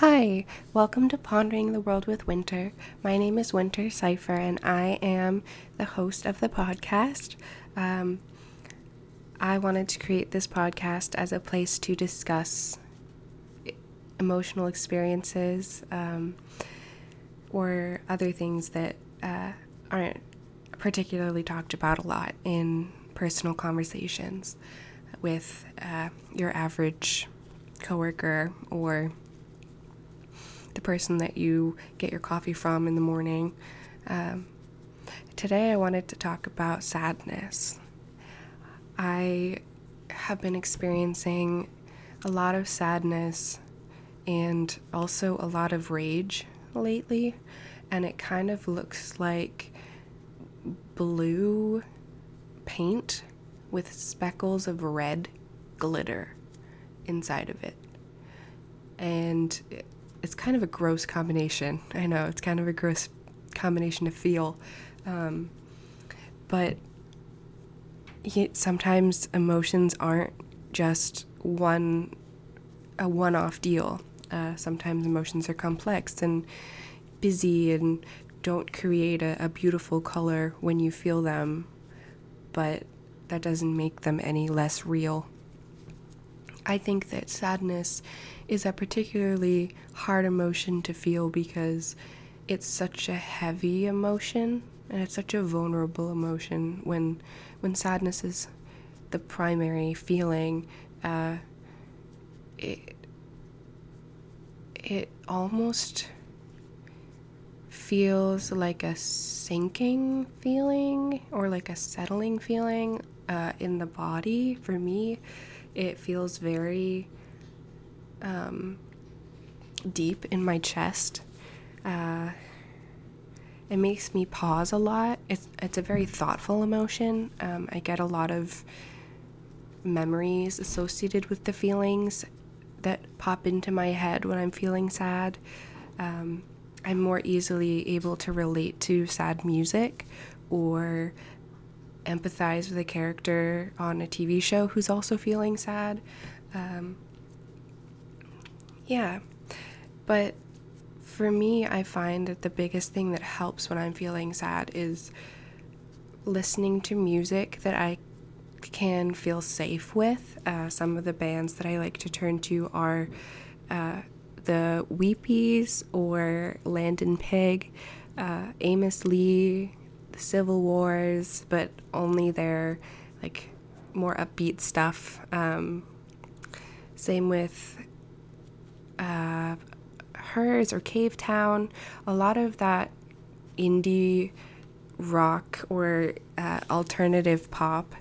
Hi, welcome to Pondering the World with Winter. My name is Winter Cipher, and I am the host of the podcast. Um, I wanted to create this podcast as a place to discuss emotional experiences um, or other things that uh, aren't particularly talked about a lot in personal conversations with uh, your average coworker or the person that you get your coffee from in the morning. Um, today, I wanted to talk about sadness. I have been experiencing a lot of sadness and also a lot of rage lately, and it kind of looks like blue paint with speckles of red glitter inside of it. And it's kind of a gross combination. I know it's kind of a gross combination to feel, um, but sometimes emotions aren't just one a one-off deal. Uh, sometimes emotions are complex and busy and don't create a, a beautiful color when you feel them, but that doesn't make them any less real. I think that sadness is a particularly hard emotion to feel because it's such a heavy emotion and it's such a vulnerable emotion when when sadness is the primary feeling uh, it it almost feels like a sinking feeling or like a settling feeling uh, in the body for me it feels very um, deep in my chest. Uh, it makes me pause a lot. It's it's a very thoughtful emotion. Um, I get a lot of memories associated with the feelings that pop into my head when I'm feeling sad. Um, I'm more easily able to relate to sad music or empathize with a character on a TV show who's also feeling sad. Um, yeah, but for me, I find that the biggest thing that helps when I'm feeling sad is listening to music that I can feel safe with. Uh, some of the bands that I like to turn to are uh, the Weepies or Landon Pigg, uh, Amos Lee, Civil Wars, but only their like more upbeat stuff. Um, same with uh, Her's or Cavetown. A lot of that indie rock or uh, alternative pop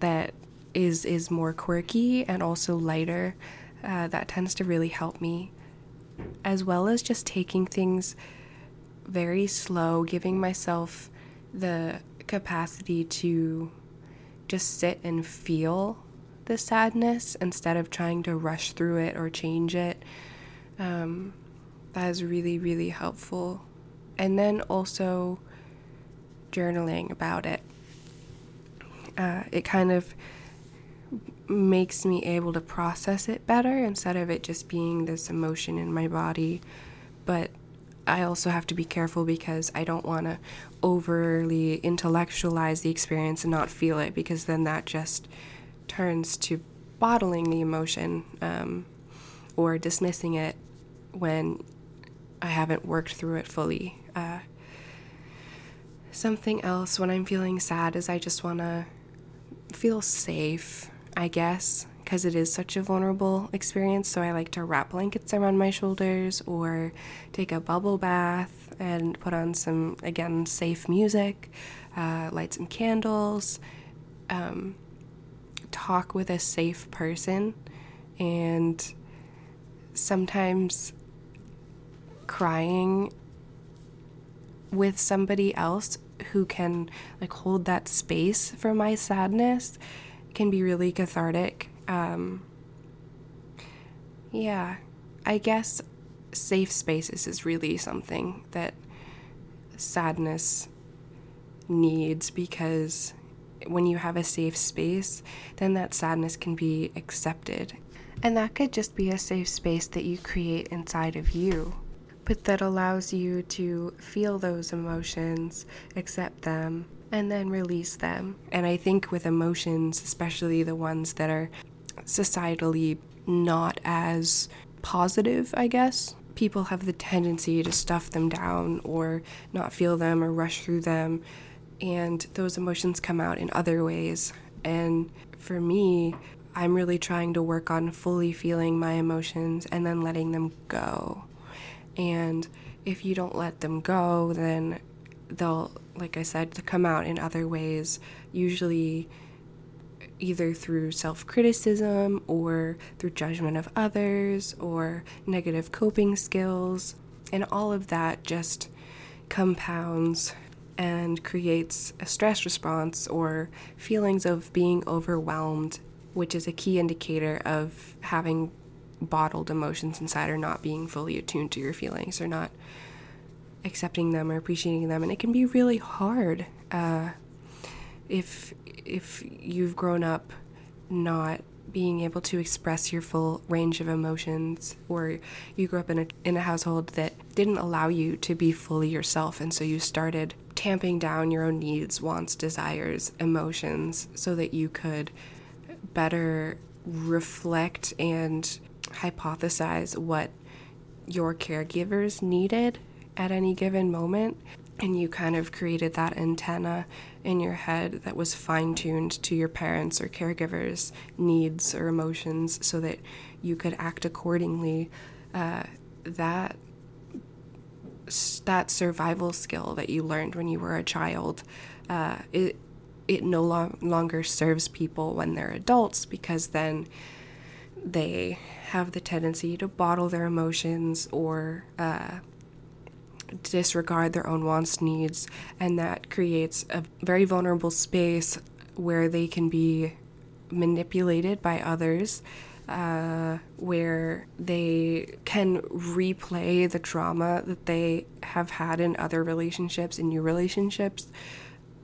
that is is more quirky and also lighter. Uh, that tends to really help me, as well as just taking things very slow, giving myself the capacity to just sit and feel the sadness instead of trying to rush through it or change it. Um, that is really, really helpful. And then also journaling about it. Uh, it kind of makes me able to process it better instead of it just being this emotion in my body. But I also have to be careful because I don't want to overly intellectualize the experience and not feel it because then that just turns to bottling the emotion um, or dismissing it when I haven't worked through it fully. Uh, something else when I'm feeling sad is I just want to feel safe, I guess because it is such a vulnerable experience. So I like to wrap blankets around my shoulders or take a bubble bath and put on some, again, safe music, uh, light some candles, um, talk with a safe person, and sometimes crying with somebody else who can like hold that space for my sadness can be really cathartic um, yeah, I guess safe spaces is really something that sadness needs because when you have a safe space, then that sadness can be accepted. And that could just be a safe space that you create inside of you, but that allows you to feel those emotions, accept them, and then release them. And I think with emotions, especially the ones that are societally not as positive, I guess, people have the tendency to stuff them down or not feel them or rush through them. And those emotions come out in other ways. And for me, I'm really trying to work on fully feeling my emotions and then letting them go. And if you don't let them go, then they'll, like I said, come out in other ways, usually either through self criticism or through judgment of others or negative coping skills. And all of that just compounds and creates a stress response or feelings of being overwhelmed, which is a key indicator of having bottled emotions inside or not being fully attuned to your feelings or not accepting them or appreciating them. And it can be really hard. Uh, if if you've grown up not being able to express your full range of emotions or you grew up in a in a household that didn't allow you to be fully yourself and so you started tamping down your own needs, wants, desires, emotions so that you could better reflect and hypothesize what your caregivers needed at any given moment and you kind of created that antenna in your head that was fine tuned to your parents or caregivers' needs or emotions so that you could act accordingly, uh, that that survival skill that you learned when you were a child, uh, it it no lo- longer serves people when they're adults because then they have the tendency to bottle their emotions or uh, disregard their own wants, needs, and that creates a very vulnerable space where they can be manipulated by others. Uh, where they can replay the trauma that they have had in other relationships, in new relationships,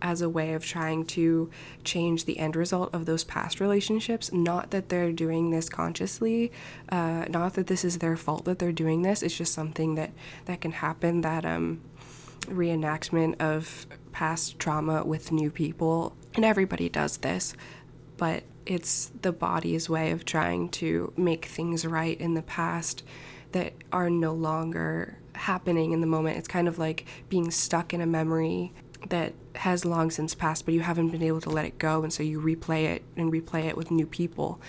as a way of trying to change the end result of those past relationships. Not that they're doing this consciously, uh, not that this is their fault that they're doing this. It's just something that that can happen. That um, reenactment of past trauma with new people, and everybody does this, but it's the body's way of trying to make things right in the past that are no longer happening in the moment. It's kind of like being stuck in a memory that has long since passed, but you haven't been able to let it go, and so you replay it and replay it with new people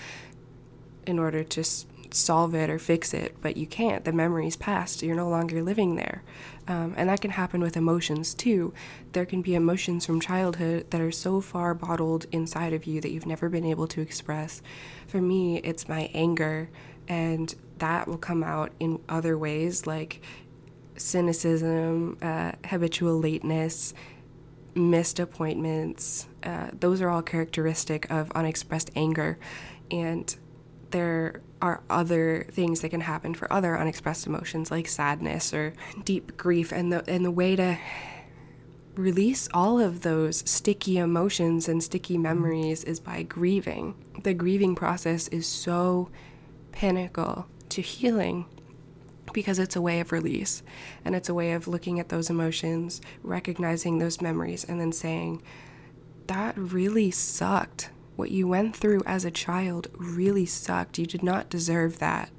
in order to s- solve it or fix it, but you can't. The memory's past. You're no longer living there. Um, and that can happen with emotions too. There can be emotions from childhood that are so far bottled inside of you that you've never been able to express. For me, it's my anger, and that will come out in other ways like cynicism, uh, habitual lateness, missed appointments. Uh, those are all characteristic of unexpressed anger. And there are other things that can happen for other unexpressed emotions like sadness or deep grief. And the, and the way to release all of those sticky emotions and sticky memories is by grieving. The grieving process is so pinnacle to healing because it's a way of release and it's a way of looking at those emotions, recognizing those memories, and then saying, That really sucked. What you went through as a child really sucked. You did not deserve that.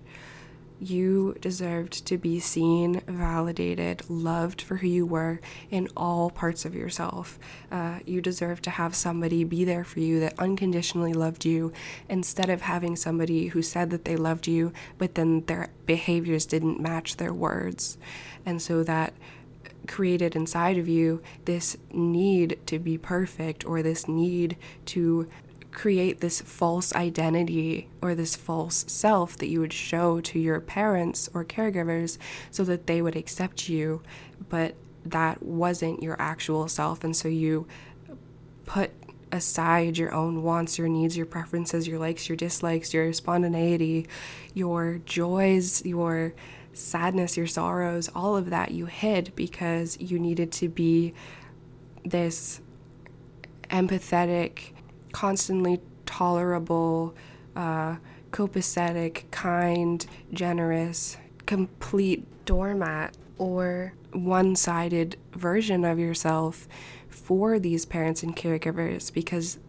You deserved to be seen, validated, loved for who you were in all parts of yourself. Uh, you deserve to have somebody be there for you that unconditionally loved you instead of having somebody who said that they loved you, but then their behaviors didn't match their words. And so that created inside of you this need to be perfect or this need to create this false identity or this false self that you would show to your parents or caregivers so that they would accept you, but that wasn't your actual self. And so you put aside your own wants, your needs, your preferences, your likes, your dislikes, your spontaneity, your joys, your sadness, your sorrows, all of that you hid because you needed to be this empathetic, constantly tolerable, uh, copacetic, kind, generous, complete doormat or one sided version of yourself for these parents and caregivers because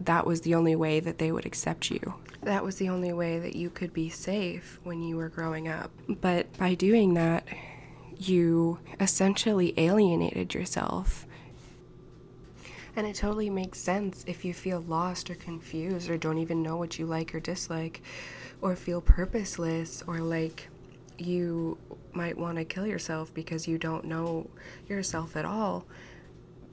that was the only way that they would accept you. That was the only way that you could be safe when you were growing up. But by doing that, you essentially alienated yourself. And it totally makes sense if you feel lost or confused or don't even know what you like or dislike or feel purposeless or like you might want to kill yourself because you don't know yourself at all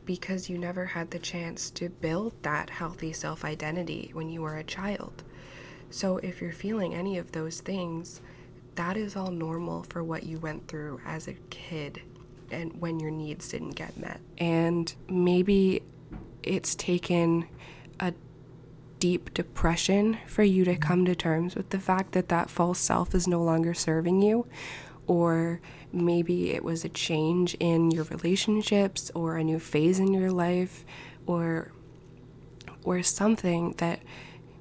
because you never had the chance to build that healthy self identity when you were a child. So, if you're feeling any of those things, that is all normal for what you went through as a kid and when your needs didn't get met. And maybe it's taken a deep depression for you to come to terms with the fact that that false self is no longer serving you or maybe it was a change in your relationships or a new phase in your life or or something that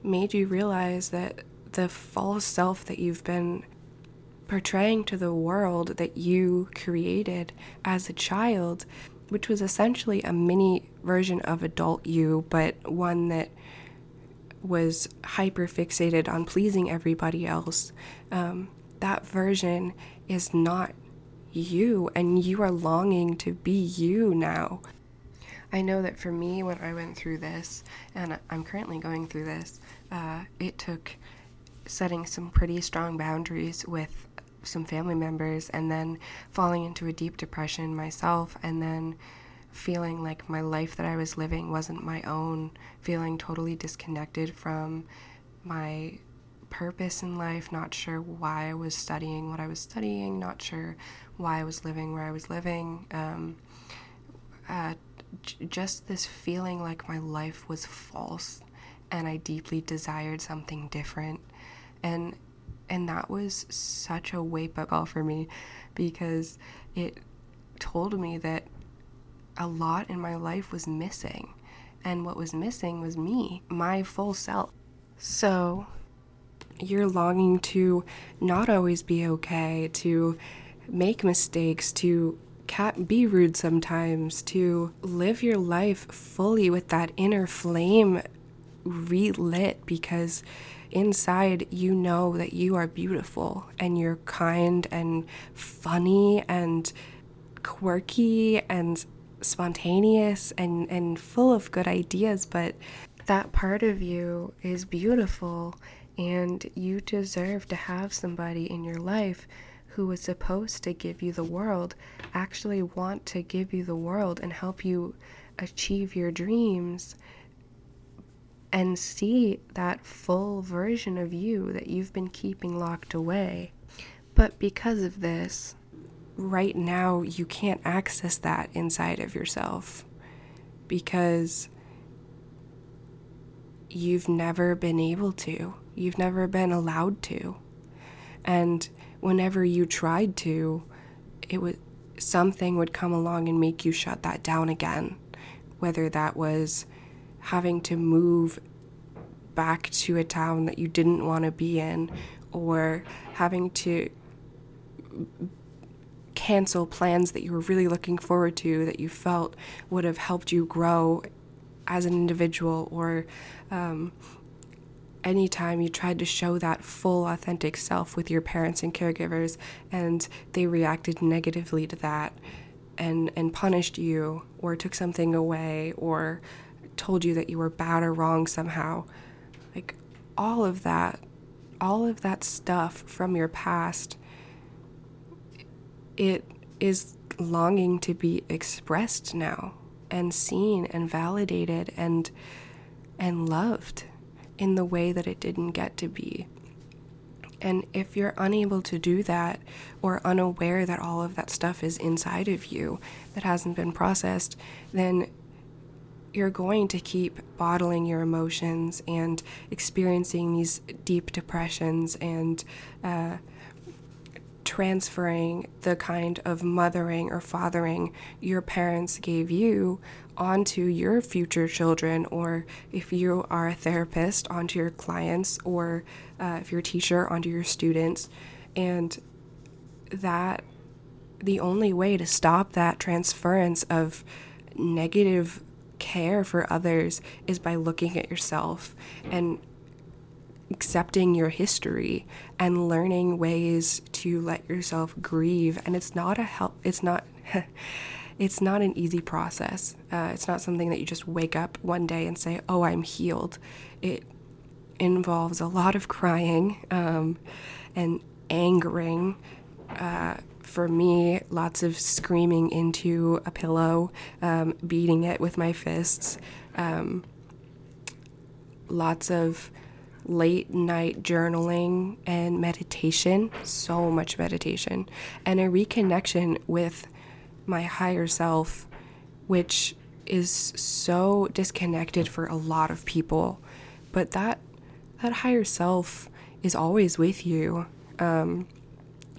made you realize that the false self that you've been portraying to the world that you created as a child which was essentially a mini version of adult you but one that was hyper fixated on pleasing everybody else um, that version is not you, and you are longing to be you now. I know that for me, when I went through this, and I'm currently going through this, uh, it took setting some pretty strong boundaries with some family members, and then falling into a deep depression myself, and then feeling like my life that I was living wasn't my own, feeling totally disconnected from my purpose in life, not sure why I was studying what I was studying, not sure why I was living where I was living. Um, uh, j- just this feeling like my life was false and I deeply desired something different. And and that was such a wake up call for me because it told me that a lot in my life was missing. And what was missing was me, my full self. So, you're longing to not always be okay, to make mistakes, to be rude sometimes, to live your life fully with that inner flame relit because inside you know that you are beautiful and you're kind and funny and quirky and spontaneous and, and full of good ideas, but that part of you is beautiful and you deserve to have somebody in your life who was supposed to give you the world actually want to give you the world and help you achieve your dreams and see that full version of you that you've been keeping locked away. But because of this, right now you can't access that inside of yourself because you've never been able to. You've never been allowed to. And whenever you tried to, it was something would come along and make you shut that down again. Whether that was having to move back to a town that you didn't want to be in or having to cancel plans that you were really looking forward to that you felt would have helped you grow as an individual or um, anytime you tried to show that full authentic self with your parents and caregivers and they reacted negatively to that and and punished you or took something away or told you that you were bad or wrong somehow like all of that all of that stuff from your past it is longing to be expressed now and seen and validated and and loved in the way that it didn't get to be. And if you're unable to do that or unaware that all of that stuff is inside of you that hasn't been processed, then you're going to keep bottling your emotions and experiencing these deep depressions and uh, transferring the kind of mothering or fathering your parents gave you onto your future children, or if you are a therapist, onto your clients, or uh, if you're a teacher, onto your students. And that the only way to stop that transference of negative care for others is by looking at yourself and accepting your history and learning ways to let yourself grieve. And it's not a help it's not it's not an easy process. Uh, it's not something that you just wake up one day and say oh i'm healed. It involves a lot of crying um, and angering uh, for me, lots of screaming into a pillow, um, beating it with my fists, um, lots of late night journaling and meditation, so much meditation, and a reconnection with my higher self, which is so disconnected for a lot of people. But that that higher self is always with you. Um,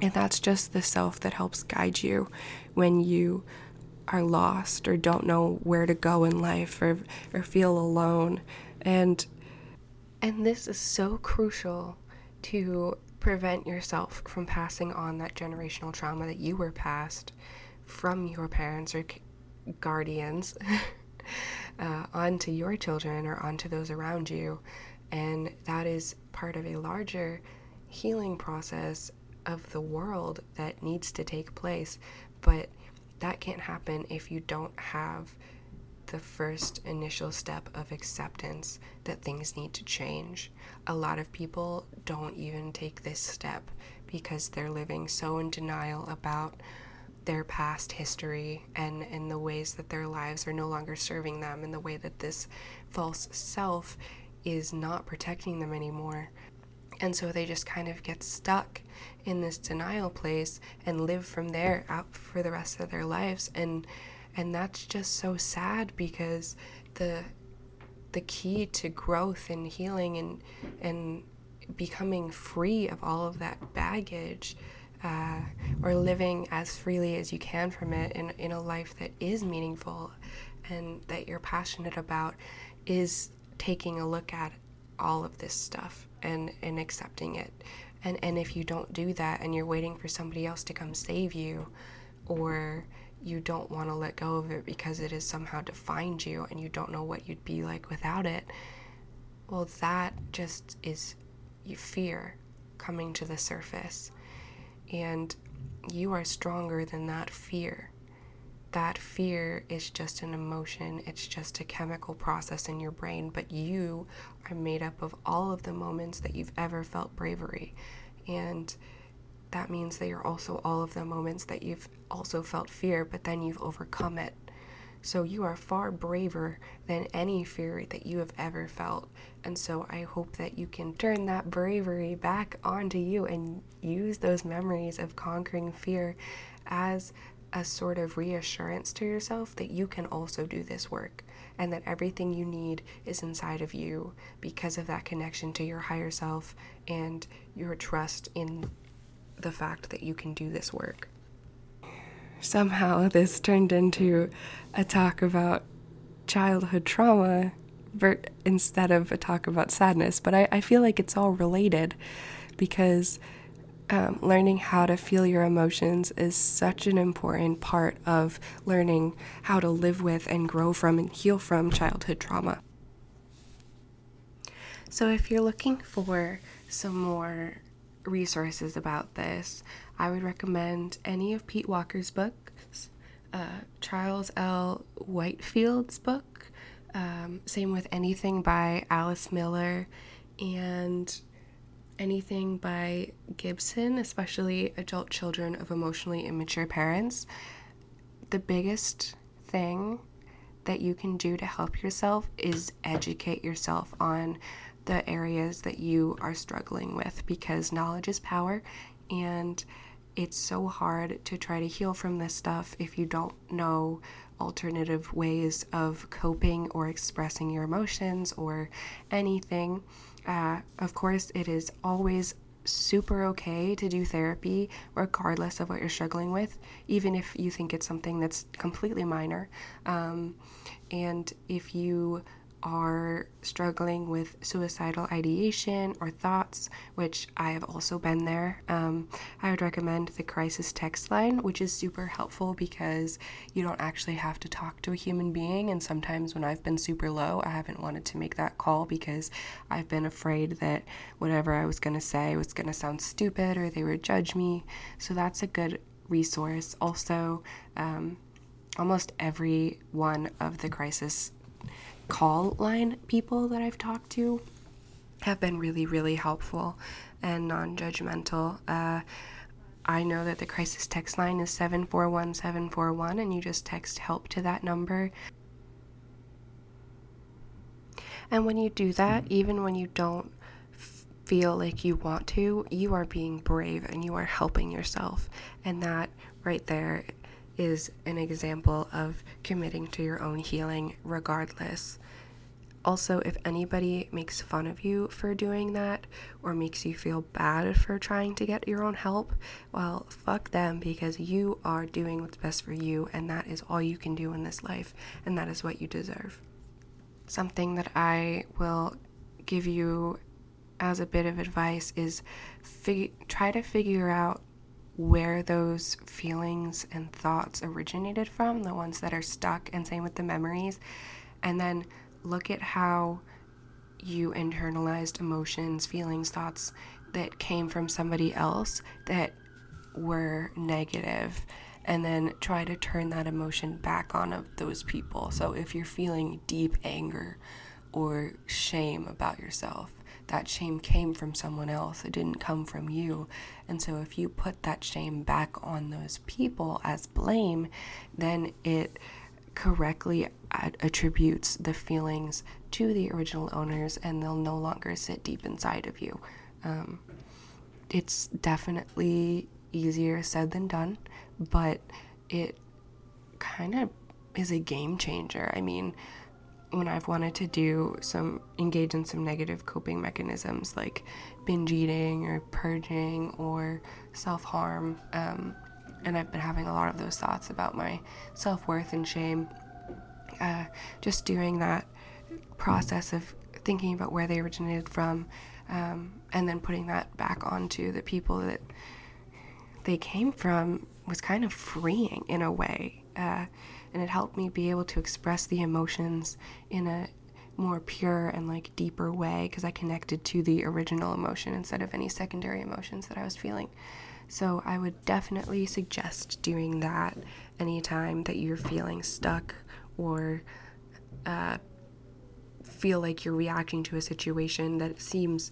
and that's just the self that helps guide you when you are lost or don't know where to go in life or, or feel alone. And and this is so crucial to prevent yourself from passing on that generational trauma that you were passed from your parents or guardians uh, onto your children or onto those around you. And that is part of a larger healing process of the world that needs to take place. But that can't happen if you don't have the first initial step of acceptance that things need to change. A lot of people don't even take this step because they're living so in denial about their past history and, and the ways that their lives are no longer serving them and the way that this false self is not protecting them anymore. And so they just kind of get stuck in this denial place and live from there out for the rest of their lives. And and that's just so sad because the the key to growth and healing and and becoming free of all of that baggage uh, or living as freely as you can from it in, in a life that is meaningful and that you're passionate about is taking a look at all of this stuff and, and accepting it. And, and if you don't do that and you're waiting for somebody else to come save you, or you don't want to let go of it because it has somehow defined you and you don't know what you'd be like without it, well, that just is fear coming to the surface. And you are stronger than that fear that fear is just an emotion, it's just a chemical process in your brain, but you are made up of all of the moments that you've ever felt bravery. And that means that you're also all of the moments that you've also felt fear, but then you've overcome it. So you are far braver than any fear that you have ever felt. And so I hope that you can turn that bravery back onto you and use those memories of conquering fear as a sort of reassurance to yourself that you can also do this work and that everything you need is inside of you because of that connection to your higher self and your trust in the fact that you can do this work. Somehow, this turned into a talk about childhood trauma instead of a talk about sadness, but I, I feel like it's all related because um, learning how to feel your emotions is such an important part of learning how to live with and grow from and heal from childhood trauma. So, if you're looking for some more resources about this, I would recommend any of Pete Walker's books, uh, Charles L. Whitfield's book, um, same with anything by Alice Miller, and anything by Gibson, especially adult children of emotionally immature parents, the biggest thing that you can do to help yourself is educate yourself on the areas that you are struggling with because knowledge is power and it's so hard to try to heal from this stuff if you don't know alternative ways of coping or expressing your emotions or anything. Uh, of course, it is always super okay to do therapy regardless of what you're struggling with, even if you think it's something that's completely minor. Um, and if you are struggling with suicidal ideation or thoughts, which I have also been there, um, I would recommend the crisis text line, which is super helpful because you don't actually have to talk to a human being. And sometimes when I've been super low, I haven't wanted to make that call because I've been afraid that whatever I was going to say was going to sound stupid or they would judge me. So that's a good resource. Also, um, almost every one of the crisis call line people that I've talked to have been really, really helpful and non judgmental. Uh, I know that the crisis text line is 741741, and you just text help to that number. And when you do that, even when you don't feel like you want to, you are being brave and you are helping yourself. And that right there is an example of committing to your own healing regardless. Also, if anybody makes fun of you for doing that or makes you feel bad for trying to get your own help, well, fuck them because you are doing what's best for you and that is all you can do in this life and that is what you deserve. Something that I will give you as a bit of advice is fig- try to figure out where those feelings and thoughts originated from, the ones that are stuck, and same with the memories. And then look at how you internalized emotions, feelings, thoughts that came from somebody else that were negative and then try to turn that emotion back on of those people. So if you're feeling deep anger or shame about yourself, that shame came from someone else. It didn't come from you. And so if you put that shame back on those people as blame, then it correctly attributes the feelings to the original owners and they'll no longer sit deep inside of you. Um, it's definitely easier said than done, but it kind of is a game changer. I mean, when I've wanted to do some engage in some negative coping mechanisms like binge eating or purging or self harm, um, and I've been having a lot of those thoughts about my self worth and shame. Uh, just doing that process of thinking about where they originated from, um, and then putting that back onto the people that they came from was kind of freeing in a way. Uh, and it helped me be able to express the emotions in a more pure and like deeper way because I connected to the original emotion instead of any secondary emotions that I was feeling. So I would definitely suggest doing that anytime that you're feeling stuck or uh, feel like you're reacting to a situation that seems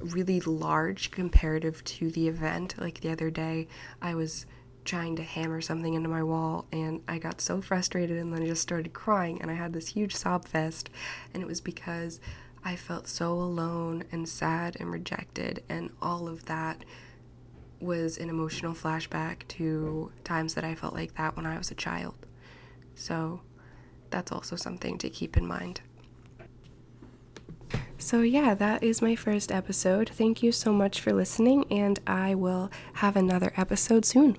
really large comparative to the event. Like the other day, I was trying to hammer something into my wall and I got so frustrated and then I just started crying and I had this huge sob fest and it was because I felt so alone and sad and rejected and all of that was an emotional flashback to times that I felt like that when I was a child. So that's also something to keep in mind. So, yeah, that is my first episode. Thank you so much for listening, and I will have another episode soon.